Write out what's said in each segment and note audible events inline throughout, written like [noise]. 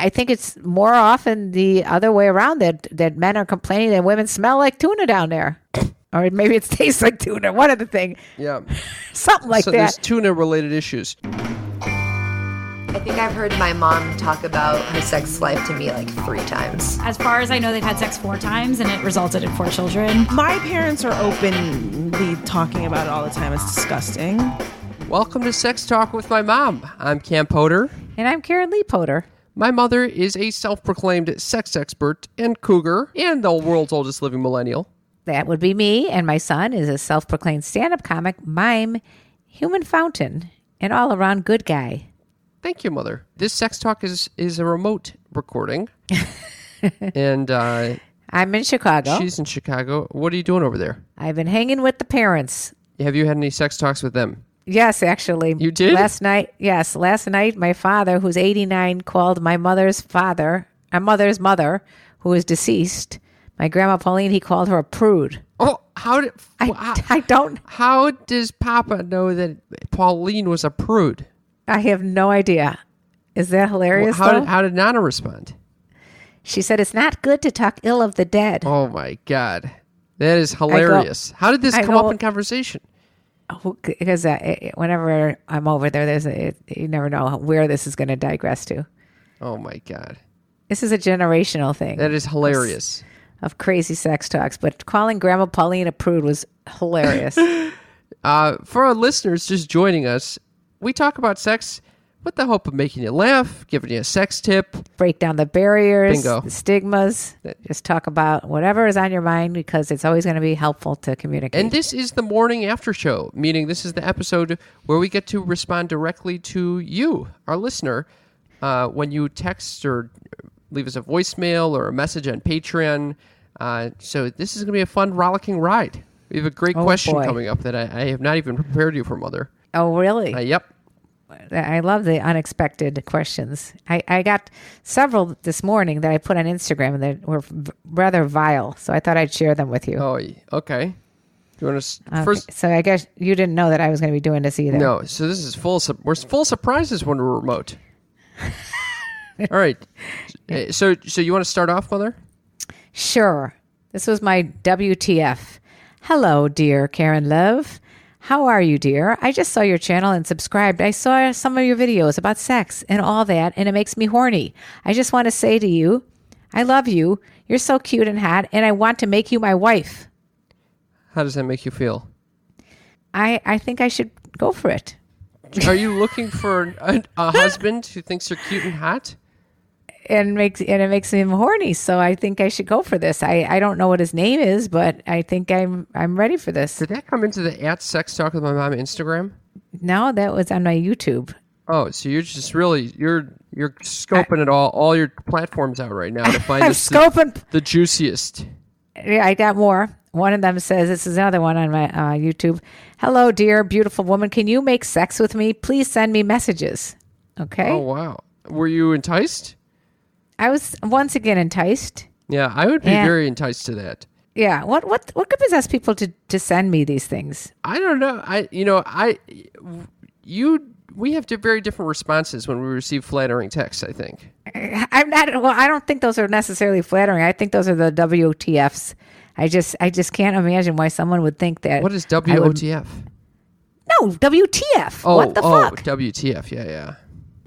I think it's more often the other way around that that men are complaining that women smell like tuna down there, or maybe it tastes like tuna. One of the thing, Yeah. [laughs] something like that. so there's tuna related issues. I think I've heard my mom talk about her sex life to me like three times. As far as I know, they've had sex four times and it resulted in four children. My parents are openly talking about it all the time. It's disgusting. Welcome to Sex Talk with my mom. I'm Cam Potter. And I'm Karen Lee Potter. My mother is a self proclaimed sex expert and cougar and the world's oldest living millennial. That would be me, and my son is a self-proclaimed stand-up comic, mime, human fountain, and all-around good guy. Thank you, mother. This Sex Talk is, is a remote recording. [laughs] and uh, I'm in Chicago. she's in Chicago. What are you doing over there? I've been hanging with the parents. Have you had any sex talks with them? Yes, actually. You did? Last night, yes. Last night, my father, who's 89, called my mother's father, my mother's mother, who is deceased, my grandma Pauline, he called her a prude. Oh, how did I, how, [laughs] I don't, how does Papa know that Pauline was a prude? I have no idea. Is that hilarious? how though? did how did Nana respond? she said, it's not good to talk ill of the dead. Oh my god, that is hilarious. how did this I come go- up in conversation? Because uh, whenever I'm over there, there's a, it, you never know where this is going to digress to. Oh my god, This is a generational thing. that is hilarious. of crazy sex talks, but calling Grandma Pauline a prude was hilarious. [laughs] Uh, for our listeners just joining us, we talk about sex with the hope of making you laugh, giving you a sex tip. Break down the barriers, Bingo. the stigmas. Just talk about whatever is on your mind because it's always going to be helpful to communicate. And this is the morning after show, meaning this is the episode where we get to respond directly to you, our listener, uh, when you text or leave us a voicemail or a message on Patreon. Uh, so this is going to be a fun, rollicking ride. We have a great Oh, question boy. coming up that I, I have not even prepared you for, Mother. oh, really? Uh, yep. I love the unexpected questions. I, I got several this morning that I put on Instagram that were v- rather vile. So I thought I'd share them with you. Oh, okay. Do you want to Okay, first? So I guess you didn't know that I was going to be doing this either. No. So this is full. Su- we're full surprises when we're remote. [laughs] All right. Uh, So so you want to start off, Mother? Sure. This was my WTF. Hello, dear Karen Love. How are you, dear? I just saw your channel and subscribed. I saw some of your videos about sex and all that, and it makes me horny. I just want to say to you, I love you. You're so cute and hot, and I want to make you my wife. How does that make you feel? I, I think I should go for it. Are you looking for a, a husband who thinks you're cute and hot? And makes and it makes him horny, so I think I should go for this. I, I don't know what his name is, but I think I'm I'm ready for this. Did that come into the at sex talk with my mom Instagram? No, that was on my YouTube. Oh, so you're just really you're you're scoping it all all your platforms out right now to [laughs] find I'm this the, the juiciest. Yeah, I got more. One of them says, This is another one on my uh, YouTube. Hello, dear beautiful woman. Can you make sex with me? Please send me messages. Okay. Oh wow, were you enticed? I was once again enticed. Yeah, I would be Yeah. very enticed to that. Yeah. What what what could possess people to, to send me these things? I don't know. I you know I you we have very different responses when we receive flattering texts. I think. [laughs] I'm not well, I don't think those are necessarily flattering. I think those are the WTFs. I just I just can't imagine why someone would think that What is I would- WOTF? No, WTF. Oh, what the oh, fuck? WTF? Yeah, yeah.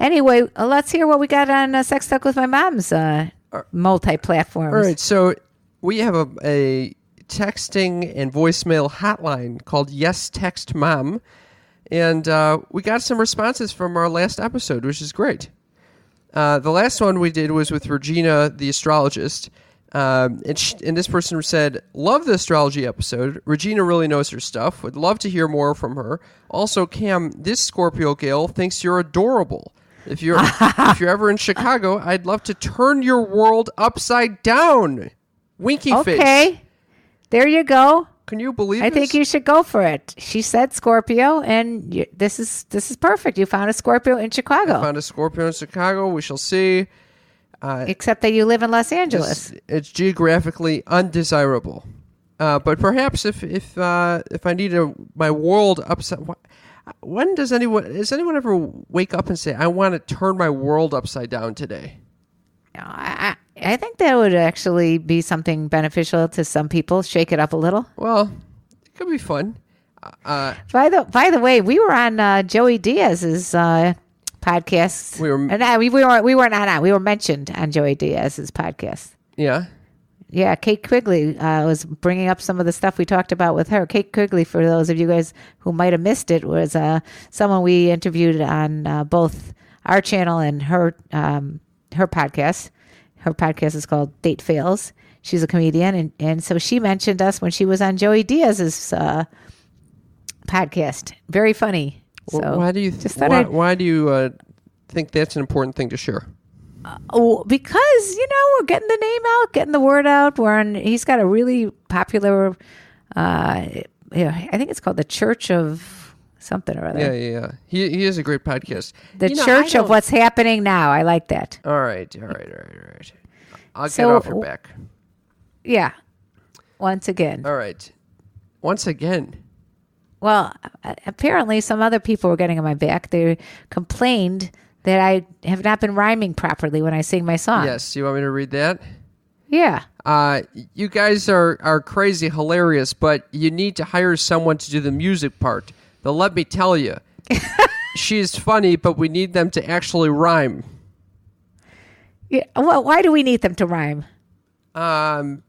Anyway, uh, let's hear what we got on uh, Sex Talk with My Mom's uh, multi platforms. All right, so we have a, a texting and voicemail hotline called Yes Text Mom, and uh, we got some responses from our last episode, which is great. Uh, the last one we did was with Regina, the astrologist, um, and, and this person said, "Love the astrology episode. Regina really knows her stuff. Would love to hear more from her. Also, Cam, this Scorpio gal thinks you're adorable." If you're if you're ever in Chicago, I'd love to turn your world upside down. Winky face. Okay. There you go. Can you believe I this? think you should go for it. She said Scorpio, and you, this is this is perfect. You found a Scorpio in Chicago, found a Scorpio in Chicago. We shall see. except that you live in Los Angeles. It's, it's geographically undesirable. Uh, but perhaps if if uh, if I need a, my world upside, when does anyone does anyone ever wake up and say, "I want to turn my world upside down today"? I, I I think that would actually be something beneficial to some people. Shake it up a little. Well, it could be fun. Uh, By the by the way, we were on uh, Joey Diaz's uh, podcast. We were- Uh, no, we, we weren't. We weren't on. We were mentioned on Joey Diaz's podcast. yeah, Yeah, Kate Quigley uh, was bringing up some of the stuff we talked about with her. Kate Quigley, for those of you guys who might have missed it, was uh, someone we interviewed on uh, both our channel and her um, her podcast. Her podcast is called Date Fails. She's a comedian, and, and so she mentioned us when she was on Joey Diaz's uh, podcast. Very funny. Well, So why do you just thought why, why do you uh, think that's an important thing to share? Oh, because you know we're getting the name out, getting the word out. We're on. He's got a really popular. Uh, yeah, I think it's called the Church of something or other. Yeah, yeah, yeah. He he is a great podcast. The You know, Church of what's happening now. I like that. All right, all right, all right, all right. I'll So- get off your back. Yeah. Once again. All right. Once again, Well, apparently some other people were getting on my back. They complained that I have not been rhyming properly when I sing my song. yes. You want me to read that? Yeah. Uh, you guys are, are crazy hilarious, but you need to hire someone to do the music part. But let me tell you, [laughs] she's funny, but we need them to actually rhyme. Yeah. Well, why do we need them to rhyme? Um,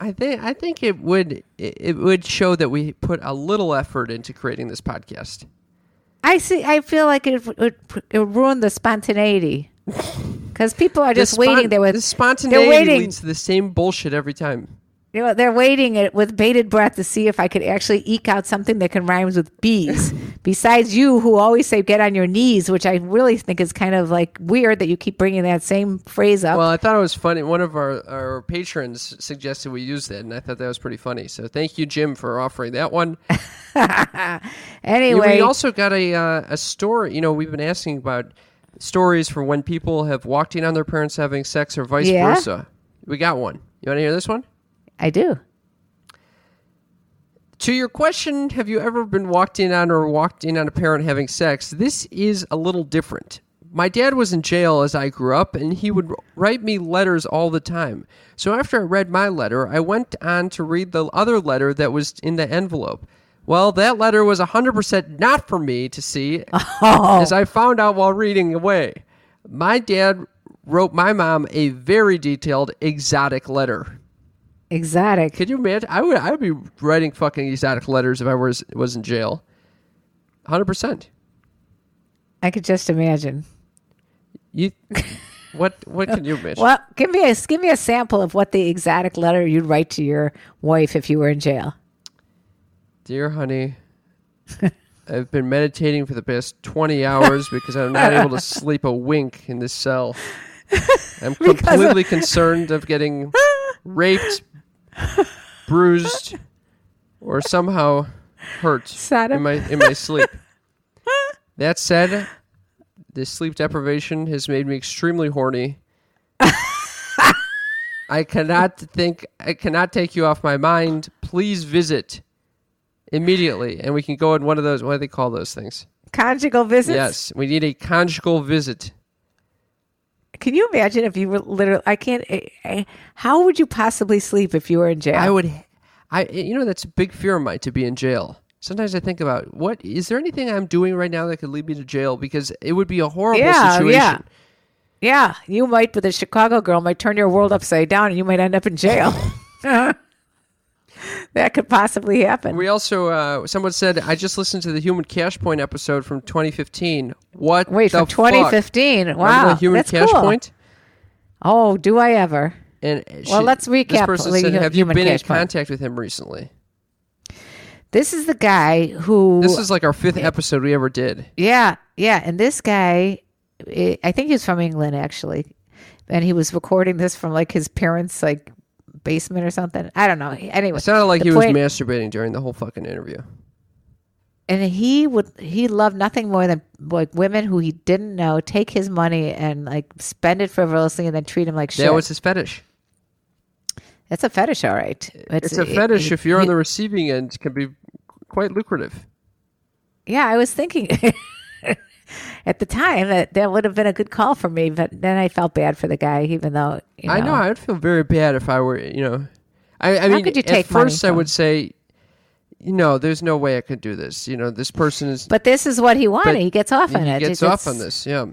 I think I think it would it, it would show that we put a little effort into creating this podcast. I see. I feel like it would, it would ruin the spontaneity [laughs] because people are just The spon- waiting there with the spontaneity They're waiting. leads to the same bullshit every time. You know, they're waiting it with bated breath to see if I could actually eke out something that can rhyme with bees. [laughs] Besides you, who always say "get on your knees," which I really think is kind of like weird that you keep bringing that same phrase up. Well, I thought it was funny. One of our, our patrons suggested we use that, and I thought that was pretty funny. So thank you, Jim, for offering that one. [laughs] anyway, we also got a uh, a story. You know, we've been asking about stories for when people have walked in on their parents having sex or vice Yeah? versa. We got one. You want to hear this one? I do. To your question, have you ever been walked in on or walked in on a parent having sex? This is a little different. My dad was in jail as I grew up, and he would write me letters all the time. So after I read my letter, I went on to read the other letter that was in the envelope. Well, that letter was 100% not for me to see, [laughs] oh. as I found out while reading away. My dad wrote my mom a very detailed, exotic letter. Exotic. Could you imagine? I would I would be writing fucking exotic letters if I was was in jail. Hundred percent. I could just imagine. You what what can you imagine? Well, give me a give me a sample of what the exotic letter you'd write to your wife if you were in jail. Dear honey, [laughs] I've been meditating for the past twenty hours because I'm not able to [laughs] sleep a wink in this cell. [laughs] I'm completely concerned of getting raped, [laughs] bruised, or somehow hurt Sodom. in my in my sleep. [laughs] That said, this sleep deprivation has made me extremely horny. [laughs] I cannot think I cannot take you off my mind. Please visit immediately and we can go in one of those what do they call those things? Conjugal visits. Yes, we need a conjugal visit. Can you imagine if you were literally? I can't. I, I, how would you possibly sleep if you were in jail? I would I you know that's a big fear of mine to be in jail. Sometimes I think about what is there anything I'm doing right now that could lead me to jail because it would be a horrible Yeah, situation. yeah. Yeah, you might, but the Chicago girl might turn your world upside down, and you might end up in jail. [laughs] [laughs] [laughs] that could possibly happen. We also uh, someone said I just listened to the Human Cash Point episode from 2015. What Wait, from 2015. Fuck? Wow, Remember the Human that's Cash cool. Point? Oh, do I ever? And Well, let's recap. This person said, "Have you been in Cash Point." contact with him recently?" This is the guy who. This is like our fifth episode we ever did. Yeah, yeah. And this guy, eh, I think he's from England actually, and he was recording this from like his parents' like basement or something. I don't know. Anyway, It sounded like he point- was masturbating during the whole fucking interview. and he would he loved nothing more than like women who he didn't know take his money and like spend it frivolously and then treat him like shit. That was his fetish. it's a fetish, all right. It's a fetish. if you're on the receiving end, can be quite lucrative. yeah, I was thinking [laughs] at the time that that would have been a good call for me, but then I felt bad for the guy, even though you know, I know. I'd feel very bad if I were, you know. I, I mean, could you at first I would say, you know, there's no way I could do this. You know, this person is. But this is what he wanted. He gets off on he it. He gets off on this. Yeah,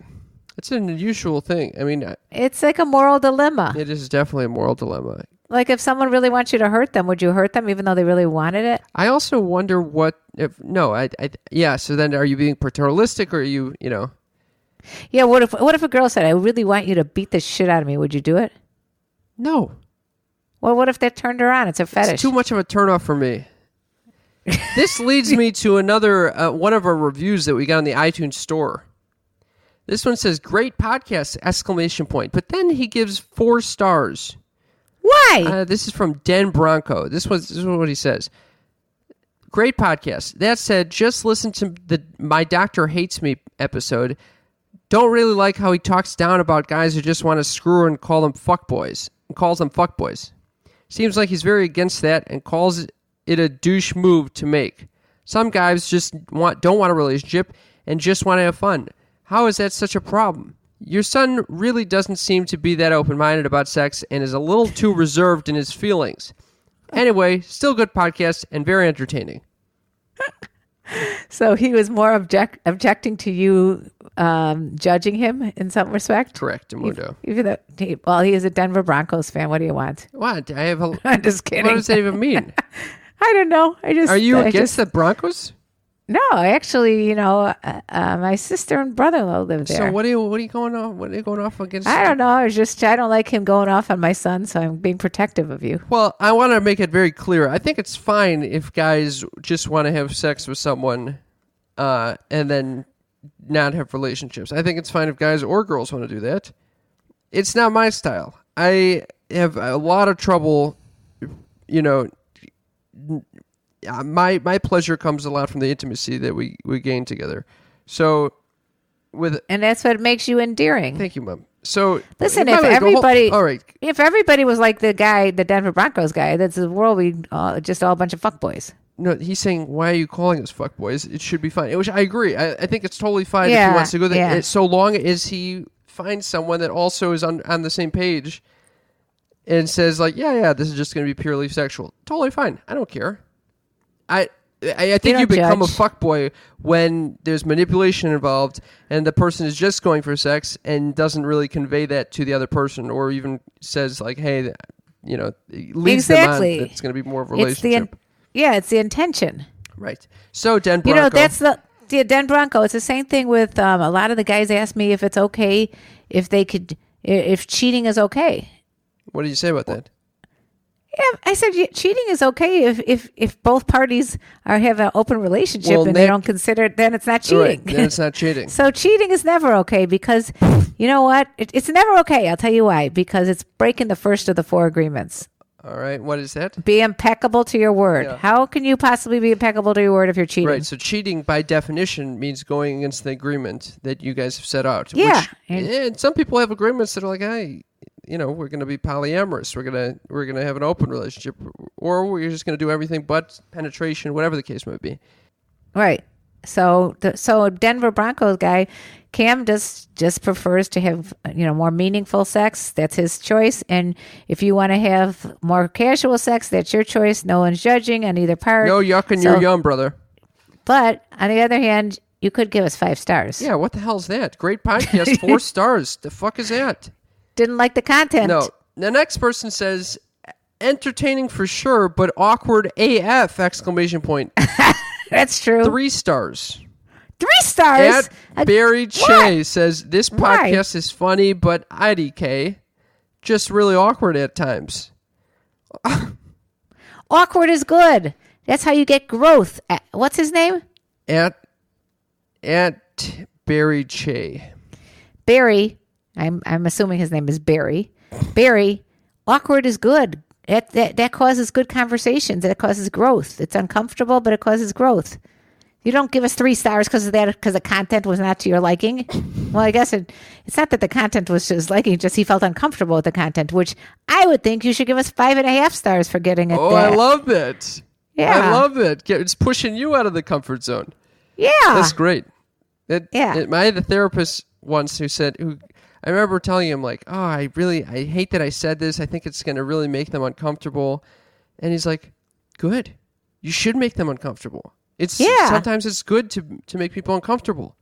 it's an unusual thing. I mean, It's like a moral dilemma. it is definitely a moral dilemma. Like if someone really wants you to hurt them, would you hurt them even though they really wanted it? I also wonder what if no, I, I yeah. So then, are you being paternalistic, or are you, you know? Yeah. What if what if a girl said, "I really want you to beat the shit out of me"? Would you do it? No, Well, what if that turned her on? It's a fetish. It's too much of a turnoff for me. [laughs] this leads me to another uh, one of our reviews that we got on the iTunes store. This one says "Great podcast!" exclamation point, but then he gives four stars. Why? Uh, this is from Den Bronco. This was this is what he says. Great podcast. That said, just listen to the "My Doctor Hates Me" episode. Don't really like how he talks down about guys who just want to screw and call them fuckboys. Calls them fuckboys. Seems like he's very against that and calls it a douche move to make. Some guys just want don't want a relationship and just want to have fun. How is that such a problem? Your son really doesn't seem to be that open-minded about sex and is a little too [laughs] reserved in his feelings. Anyway, still good podcast and very entertaining. [laughs] so he was more object objecting to you um, judging him in some respect. Correct, Amundo. Even though, he, well, he is a Denver Broncos fan. What do you want? What? I have a. [laughs] I'm just kidding. What does that even mean? I don't know. I just Are you I against just- the Broncos? No, actually, you know, uh, uh, my sister and brother-in-law live there. So what are you? What are you going off? What are you going off against? I don't know. I was just I don't like him going off on my son, so I'm being protective of you. Well, I want to make it very clear. I think it's fine if guys just want to have sex with someone, uh, and then not have relationships. I think it's fine if guys or girls want to do that. It's not my style. I have a lot of trouble, you know. Uh, My my pleasure comes a lot from the intimacy that we we gain together. So, with And that's what makes you endearing. thank you, mom. So Listen, if way, whole- everybody, all right, if everybody was like the guy, the Denver Broncos guy, that's the world. We uh, just all a bunch of fuckboys. No, he's saying, "Why are you calling us fuckboys? It should be fine." Which I agree. I, I think it's totally fine if he wants to go there, yeah. so long as he finds someone that also is on on the same page and says, "Like, yeah, yeah, this is just going to be purely sexual." Totally fine. I don't care. I I, I think you become a judge. fuckboy when there's manipulation involved and the person is just going for sex and doesn't really convey that to the other person or even says like, "Hey." You know, leads Exactly. them on. It's going to be more of a It's the relationship, yeah, it's the intention. right? So, Den You know, that's the the Den Bronco. It's the same thing with um, a lot of the guys ask me if it's okay if they could if cheating is okay. What do you say about that? Yeah, I said cheating is okay if if if both parties are have an open relationship Well, and they Nick- don't consider it, then it's not Right, cheating. then it's not cheating. [laughs] So cheating is never okay because you know what? It, it's never okay. I'll tell you why. Because it's breaking the first of the four agreements. All right, what is that? Be impeccable to your word. Yeah. How can you possibly be impeccable to your word if you're cheating? Right, so cheating by definition means going against the agreement that you guys have set out. Yeah, which, and- and some people have agreements that are like, hey, you know, we're going to be polyamorous. We're gonna we're gonna have an open relationship, or we're just going to do everything but penetration, whatever the case might be. Right. So the so Denver Broncos guy, Cam just just prefers to have you know more meaningful sex. That's his choice. And if you want to have more casual sex, that's your choice. No one's judging on either part. No yucking So- your young brother. But on the other hand, you could give us five stars. Yeah, what the hell's that? Great [laughs] podcast, four stars. The fuck is that? Didn't like the content. No. The next person says entertaining for sure, but awkward AF exclamation point. [laughs] That's true. Three, stars. Three stars. At Barry Che what? says this Why? podcast is funny, but IDK just really awkward at times. [laughs] Awkward is good. That's how you get growth. What's his name? At at Barry Che. Barry. I'm I'm assuming his name is Barry. Barry. Awkward is good. That, that that causes good conversations. That causes growth. It's uncomfortable, but it causes growth. You don't give us three stars because of that because the content was not to your liking. Well, I guess it, it's not that the content was to his liking; just he felt uncomfortable with the content, which I would think you should give us five and a half stars for getting it. Oh, there. I love that. Yeah. I love it. It's pushing you out of the comfort zone. Yeah, That's great. It, Yeah. it- I had a therapist once who said, who I remember telling him like, "Oh, I really, I hate that I said this. I think it's going to really make them uncomfortable." And he's like, "Good. You should make them uncomfortable. It's Yeah. sometimes it's good to to make people uncomfortable."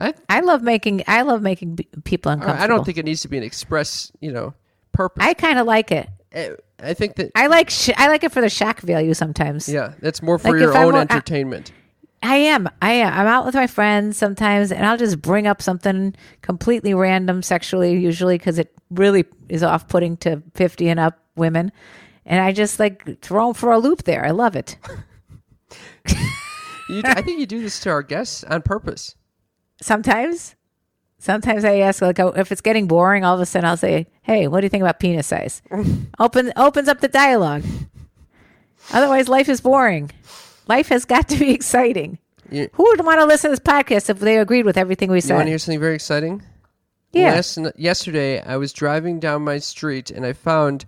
I I love making I love making people uncomfortable. I don't think it needs to be an express, you know, purpose. I kind of like it. I, I think that I like sh- I like it for the shock value sometimes. yeah, that's more for Like, your own were- I- entertainment. I am. I am. I'm out with my friends sometimes, and I'll just bring up something completely random sexually, usually because it really is off putting to 50 and up women. And I just like throw them for a loop there. I love it. You, I think you do this to our guests on purpose. Sometimes, sometimes I ask, like, oh, if it's getting boring, all of a sudden I'll say, hey, what do you think about penis size? [laughs] Open, opens up the dialogue. Otherwise, life is boring. Life has got to be exciting. You- Who would want to listen to this podcast if they agreed with everything we said? You want to hear something very exciting? Yeah. Last, yesterday, I was driving down my street and I found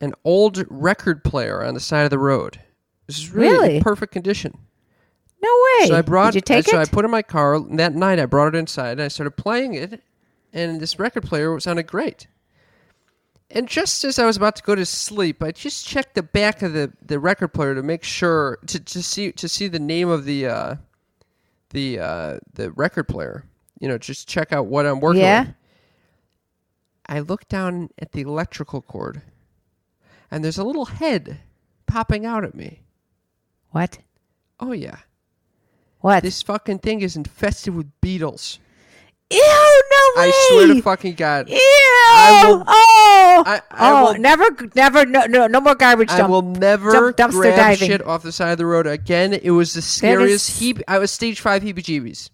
an old record player on the side of the road. This is really, Really? in perfect condition. No way. So I brought. Did you take so it? I put it in my car that night. I brought it inside and I started playing it, and this record player sounded great. And just as I was about to go to sleep, I just checked the back of the, the record player to make sure to, to see to see the name of the uh, the uh, the record player. You know, just check out what I'm working Yeah. with. I look down at the electrical cord, and there's a little head popping out at me. what? Oh yeah. What? This fucking thing is infested with beetles. Ew! No way! I swear to fucking God. Ew! will- oh! I- I oh! will- never, never, no, no, no more garbage Dump, I will never dump- dumpster grab diving. shit off the side of the road again. It was the scariest. is- Heeb- I was stage five heebie-jeebies.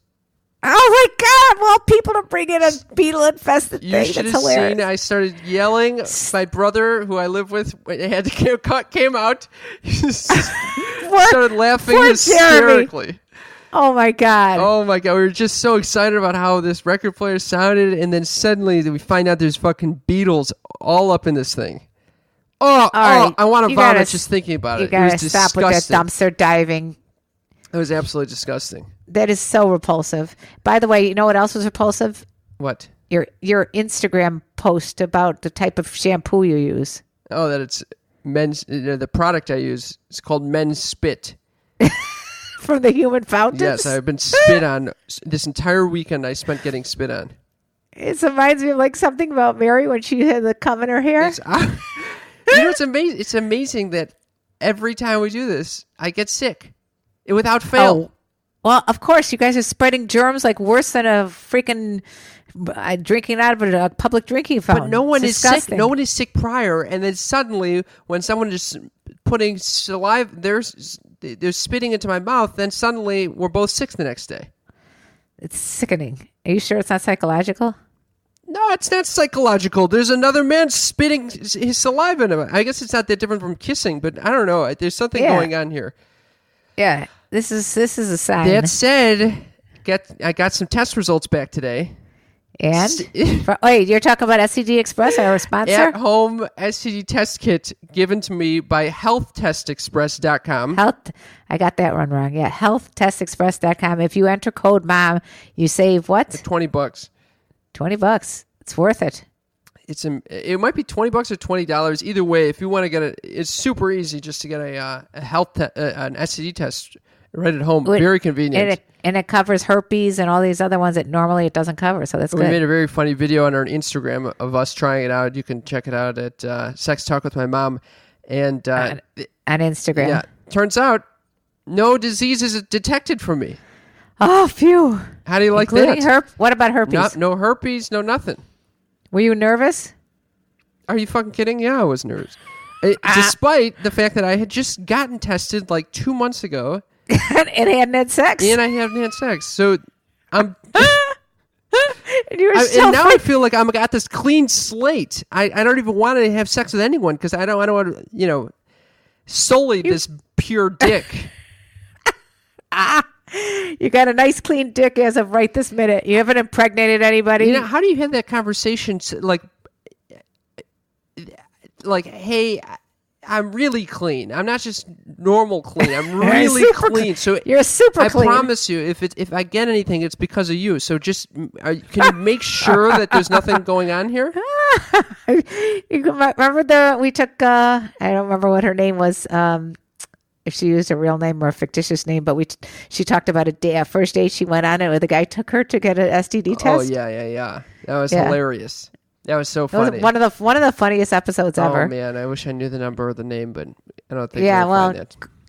Oh my god! Well, people to bring in a beetle infested You thing. should That's have hilarious. seen. I started yelling. My brother, who I live with, had to came, [laughs] cut- came out. [laughs] He just started laughing poor Jeremy. Oh my god! Oh my god, we were just so excited about how this record player sounded, and then suddenly we find out there's fucking beetles all up in this thing. Oh, oh right, I want to you gotta vomit just thinking about you it. It was gotta stop with that disgusting. dumpster diving. It was absolutely disgusting. That is so repulsive. By the way, you know what else was repulsive? What? Your your Instagram post about the type of shampoo you use. Oh, that it's men's. You know, the product I use is called Men's Spit. [laughs] From the human fountains. Yes, I've been spit on this entire weekend. I spent getting spit on. It reminds me of like something about Mary when she had the cum in her hair. It's, [laughs] you know, it's amazing. It's amazing that every time we do this, I get sick, without fail. Oh, well, of course, you guys are spreading germs like worse than a freaking uh, drinking out of a public drinking fountain. But no one It's is sick. No one is sick prior, and then suddenly, when someone is putting saliva, there's they're spitting into my mouth. Then suddenly, we're both sick the next day. It's sickening. Are you sure it's not psychological? No, it's not psychological. There's another man spitting his saliva into my. I guess it's not that different from kissing, but I don't know. There's something Yeah. going on here. Yeah, this is this is a sign. That said, get I got some test results back today. And [laughs] For- wait, you're talking about SCD Express, our sponsor? At home STD test kit given to me by HealthTestExpress.com. Health. I got that one wrong. Yeah, healthtestexpress.com. If you enter code MOM, you save what? Twenty bucks. 20 bucks. It's worth it. It's a, it might be twenty bucks or twenty dollars. Either way, if you want to get it, it's super easy just to get a, uh, a health te- uh, an STD test right at home. Very convenient. And it, and it covers herpes and all these other ones that normally it doesn't cover. So that's We good. made a very funny video on our Instagram of us trying it out. You can check it out at uh, Sex Talk with My Mom. And uh, th- on Instagram. yeah, turns out no disease is detected for me. Oh, phew. How do you like Including that? herp. What about herpes? Not, no herpes, no nothing. Were you nervous? Are you fucking kidding? Yeah, I was nervous. Uh, despite the fact that I had just gotten tested like two months ago [laughs] and hadn't had sex. and I haven't had sex. So I'm [laughs] And you're I, so and now I feel like I'm got this clean slate. I, I don't even want to have sex with anyone because I don't I don't want to you know solely this pure dick. [laughs] you got a nice clean dick as of right this minute. You haven't impregnated anybody. you know how do you have that conversation s- like like hey I- I'm really clean. I'm not just normal clean. I'm [laughs] really clean. So You're a super clean. I clean. promise you, if it if I get anything, it's because of you. So just are, can you make sure that there's nothing [laughs] going on here? [laughs] you remember the we took uh I don't remember what her name was um if she used a real name or a fictitious name but we t- she talked about a day a first date she went on it where the guy took her to get an STD test. Oh yeah, yeah, yeah. That was Yeah. hilarious. That was so It was funny. one of the one of the funniest episodes ever. Oh man, I wish I knew the number or the name, but I don't think. Yeah, well,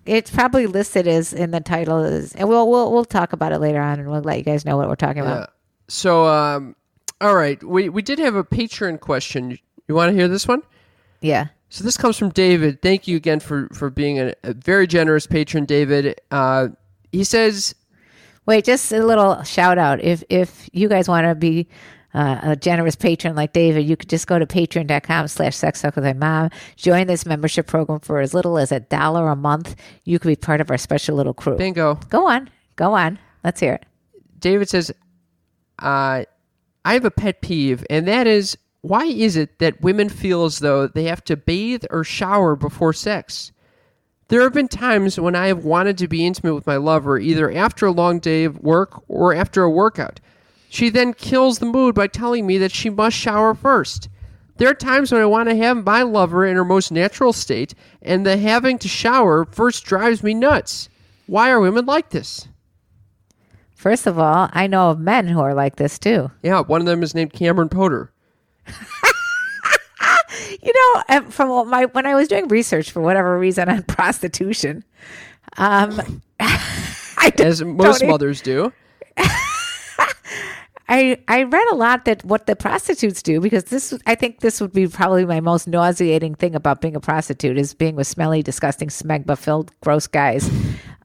it's probably listed as in the title is and we'll we'll we'll talk about it later on and we'll let you guys know what we're talking Yeah. about. So, um, all right, we we did have a Patreon question. You want to hear this one? Yeah. So this comes from David. Thank you again for for being a, a very generous patron, David. Uh, he says, Wait, just a little shout out. If if you guys want to be uh, a generous patron like David, you could just go to patreon.com slash sex talk with my mom. Join this membership program for as little as a dollar a month. You could be part of our special little crew. "Bingo." Go on. Go on. Let's hear it. David says, uh, I have a pet peeve, and that is why is it that women feel as though they have to bathe or shower before sex? There have been times when I have wanted to be intimate with my lover either after a long day of work or after a workout. She then kills the mood by telling me that she must shower first. There are times when I want to have my lover in her most natural state, and the having to shower first drives me nuts. Why are women like this? First of all, I know of men who are like this too. Yeah, one of them is named Cameron Potter. [laughs] You know, um, from my when I was doing research for whatever reason on [laughs] prostitution, um, [laughs] as most mothers do. I I read a lot that what the prostitutes do because this I think this would be probably my most nauseating thing about being a prostitute is being with smelly, disgusting, smegma filled, gross guys.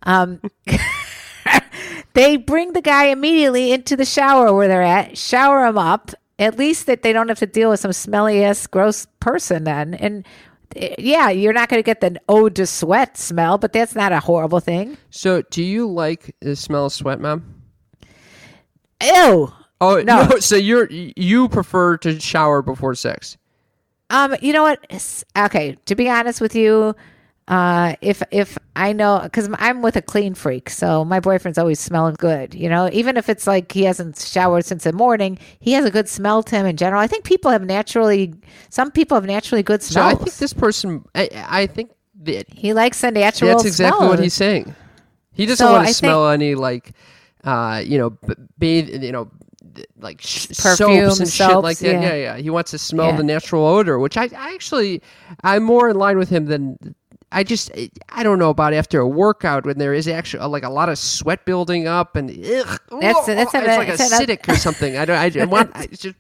Um, [laughs] they bring the guy immediately into the shower where they're at, shower him up. At least that they don't have to deal with some smelly ass, gross person then. And yeah, you're not going to get the ode to sweat smell, but that's not a horrible thing. So, do you like the smell of sweat, mom? Ew. Oh No. no! So you're you prefer to shower before sex? Um, you know what? Okay, to be honest with you, uh, if if I know, because I'm with a clean freak, so my boyfriend's always smelling good. You know, even if it's like he hasn't showered since the morning, he has a good smell to him in general. I think people have naturally, some people have naturally good So smells. I think this person, I, I think that he likes the natural. that's exactly smell what he's saying. He doesn't So want I to think- smell any like, uh, you know, bathe, you know, like sh- Perfume, soaps and shit like that. yeah. Yeah, yeah. He wants to smell Yeah. the natural odor, which I, I actually, I'm more in line with him than. I just I don't know about after a workout when there is actually uh, like a lot of sweat building up and ugh, That's- oh, that's it's a- like acidic or something. I don't I, I [laughs] want I just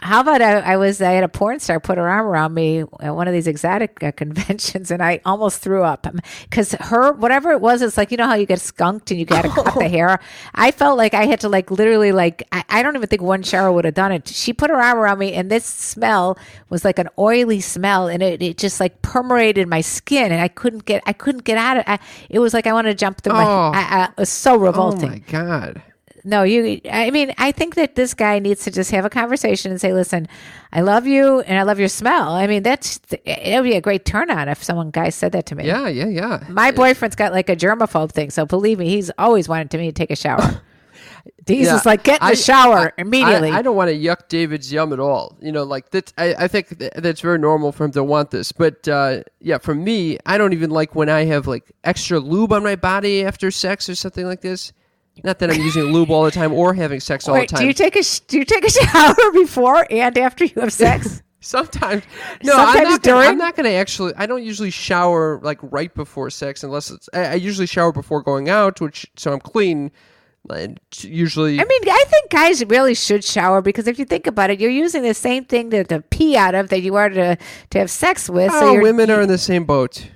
How about I, I was I had a porn star put her arm around me at one of these exotic uh, conventions, and I almost threw up because her whatever it was, it's like you know how you get skunked and you got to cut the [laughs] hair. I felt like I had to like literally like I, I don't even think one shower would have done it. She put her arm around me, and this smell was like an oily smell, and it, it just like permeated my skin, and I couldn't get I couldn't get out of it. It was like I wanted to jump through my. Oh. I, I, it was so revolting. oh my god. No, you. I mean, I think that this guy needs to just have a conversation and say, "Listen, I love you and I love your smell." I mean, that's it would be a great turn on if someone guy said that to me. Yeah, yeah, yeah. My boyfriend's got like a germaphobe thing, so believe me, he's always wanted to me to take a shower. [laughs] He's Yeah, just like get in the I- shower I- immediately. I, I don't want to yuck David's yum at all. You know, like that. I, I think th- that's very normal for him to want this. But uh, yeah, for me, I don't even like when I have like extra lube on my body after sex or something like this. Not that I'm using lube all the time or having sex all Wait, the time. do you take a sh- do you take a [laughs] shower before and after you have sex? [laughs] Sometimes, no, I'm Sometimes not. Gonna, I'm not going to actually. I don't usually shower like right before sex, unless it's. I, I usually shower before going out, which so I'm clean. And usually, I mean, I think guys really should shower because if you think about it, you're using the same thing to, to pee out of that you are to to have sex with. so oh, you're, women are in the same boat.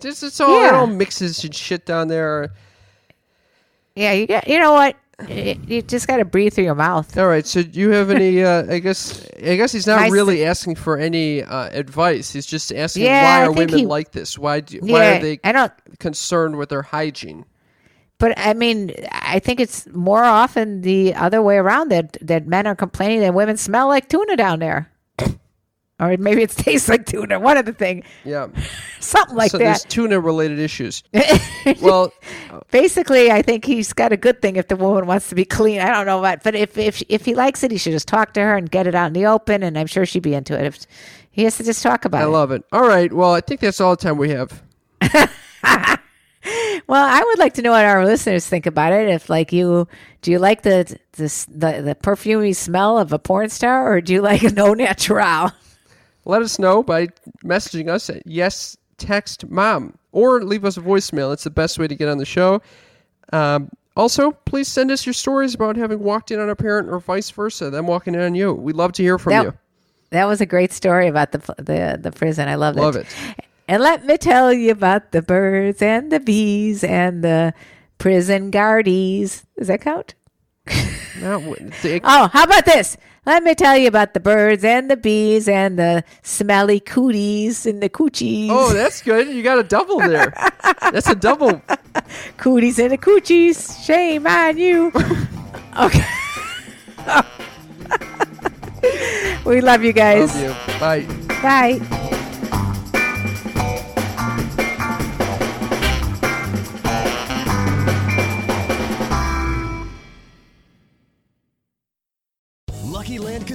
This is all it Yeah. all mixes and shit down there. Yeah, you get. You know what? You just got to breathe through your mouth. All right. So do you have any? Uh, I guess. I guess he's not My s- really asking for any uh, advice. He's just asking Yeah, why are think women he- like this? Why do? Why Yeah, are they I don't. concerned with their hygiene? But I mean, I think it's more often the other way around that that men are complaining that women smell like tuna down there, or maybe it tastes like tuna. One of the thing, Yeah. [laughs] something like so there's that. tuna related issues. [laughs] well, uh, Basically, I think he's got a good thing if the woman wants to be clean. I don't know what, but if if if he likes it, he should just talk to her and get it out in the open, and I'm sure she'd be into it. If he has to just talk about I it. I love it. All right. Well, I think that's all the time we have. [laughs] Well, I would like to know what our listeners think about it. If like you, do you like the the the, the perfumey smell of a porn star, or do you like au natural? Let us know by messaging us at yes text mom or leave us a voicemail. It's the best way to get on the show. Um, also, please send us your stories about having walked in on a parent or vice versa, them walking in on you. We'd love to hear from That- you. That was a great story about the the the prison. I love, Love it. it. And let me tell you about the birds and the bees and the prison guardies. Does that count? Now, w- the- Oh, how about this? Let me tell you about the birds and the bees and the smelly cooties and the coochies. oh, that's good. You got a double there. That's a double. [laughs] cooties and the coochies. Shame on you. okay. [laughs] we love you guys. Love you. Bye. Bye.